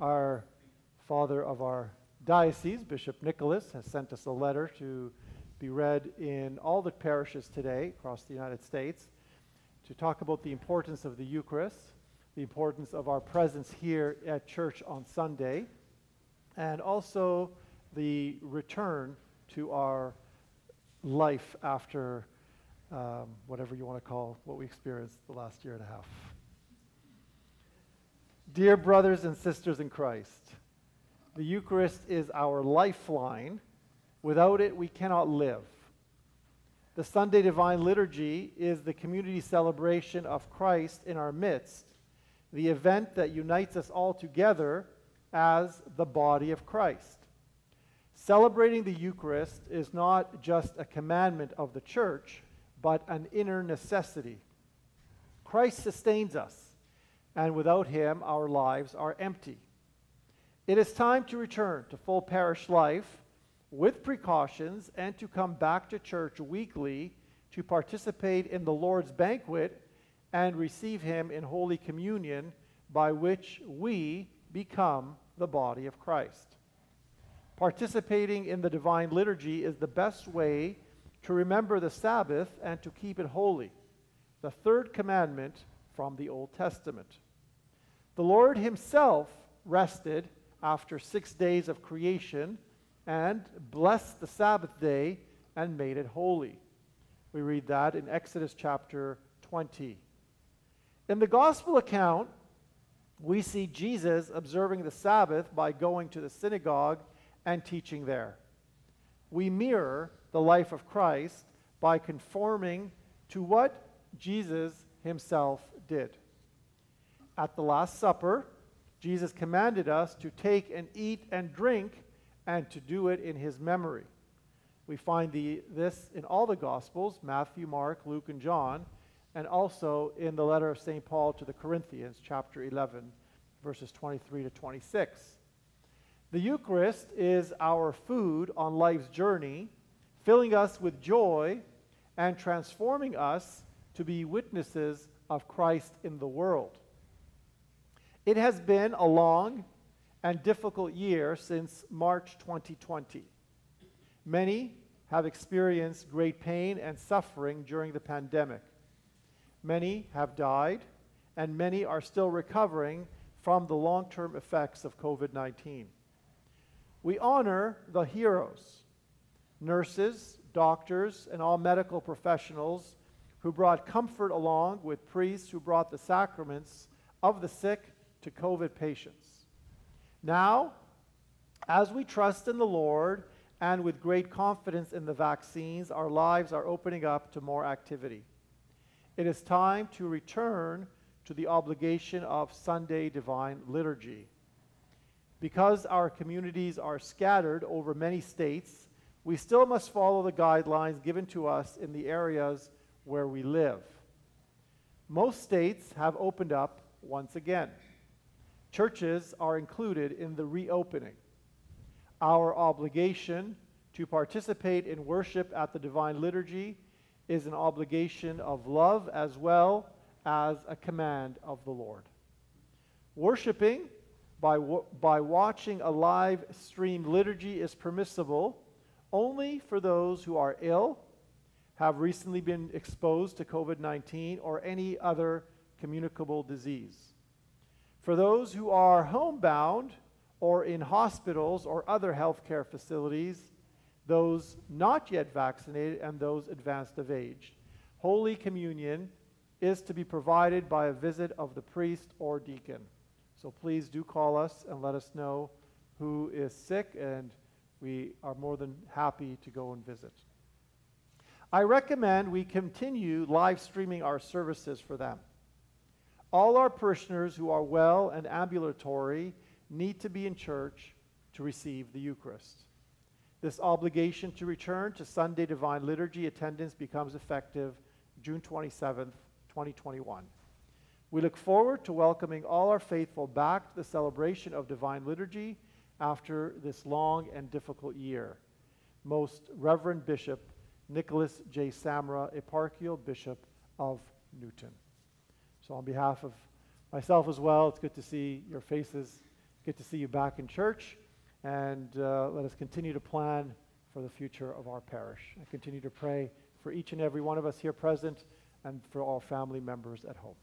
Our father of our diocese, Bishop Nicholas, has sent us a letter to be read in all the parishes today across the United States to talk about the importance of the Eucharist, the importance of our presence here at church on Sunday, and also the return to our life after um, whatever you want to call what we experienced the last year and a half. Dear brothers and sisters in Christ, the Eucharist is our lifeline. Without it, we cannot live. The Sunday Divine Liturgy is the community celebration of Christ in our midst, the event that unites us all together as the body of Christ. Celebrating the Eucharist is not just a commandment of the church, but an inner necessity. Christ sustains us, and without him, our lives are empty. It is time to return to full parish life with precautions and to come back to church weekly to participate in the Lord's banquet and receive Him in Holy Communion, by which we become the body of Christ. Participating in the divine liturgy is the best way to remember the Sabbath and to keep it holy, the third commandment from the Old Testament. The Lord Himself rested after six days of creation and blessed the Sabbath day and made it holy. We read that in Exodus chapter 20. In the gospel account, we see Jesus observing the Sabbath by going to the synagogue and teaching there. We mirror the life of Christ by conforming to what Jesus himself did. At the Last Supper, Jesus commanded us to take and eat and drink and to do it in his memory. We find the, this in all the Gospels Matthew, Mark, Luke, and John, and also in the letter of St. Paul to the Corinthians, chapter 11, verses 23 to 26. The Eucharist is our food on life's journey, filling us with joy and transforming us to be witnesses of Christ in the world. It has been a long and difficult year since March 2020. Many have experienced great pain and suffering during the pandemic. Many have died, and many are still recovering from the long term effects of COVID 19. We honor the heroes, nurses, doctors, and all medical professionals who brought comfort along with priests who brought the sacraments of the sick to COVID patients. Now, as we trust in the Lord and with great confidence in the vaccines, our lives are opening up to more activity. It is time to return to the obligation of Sunday divine liturgy. Because our communities are scattered over many states, we still must follow the guidelines given to us in the areas where we live. Most states have opened up once again. Churches are included in the reopening. Our obligation to participate in worship at the Divine Liturgy is an obligation of love as well as a command of the Lord. Worshipping by, by watching a live stream liturgy is permissible only for those who are ill, have recently been exposed to COVID 19, or any other communicable disease. For those who are homebound or in hospitals or other healthcare facilities, those not yet vaccinated, and those advanced of age, Holy Communion is to be provided by a visit of the priest or deacon. So please do call us and let us know who is sick, and we are more than happy to go and visit. I recommend we continue live streaming our services for them. All our parishioners who are well and ambulatory need to be in church to receive the Eucharist. This obligation to return to Sunday Divine Liturgy attendance becomes effective June 27, 2021. We look forward to welcoming all our faithful back to the celebration of Divine Liturgy after this long and difficult year. Most Reverend Bishop Nicholas J. Samra, Eparchial Bishop of Newton. So, on behalf of myself as well, it's good to see your faces Good to see you back in church, and uh, let us continue to plan for the future of our parish. I continue to pray for each and every one of us here present and for all family members at home.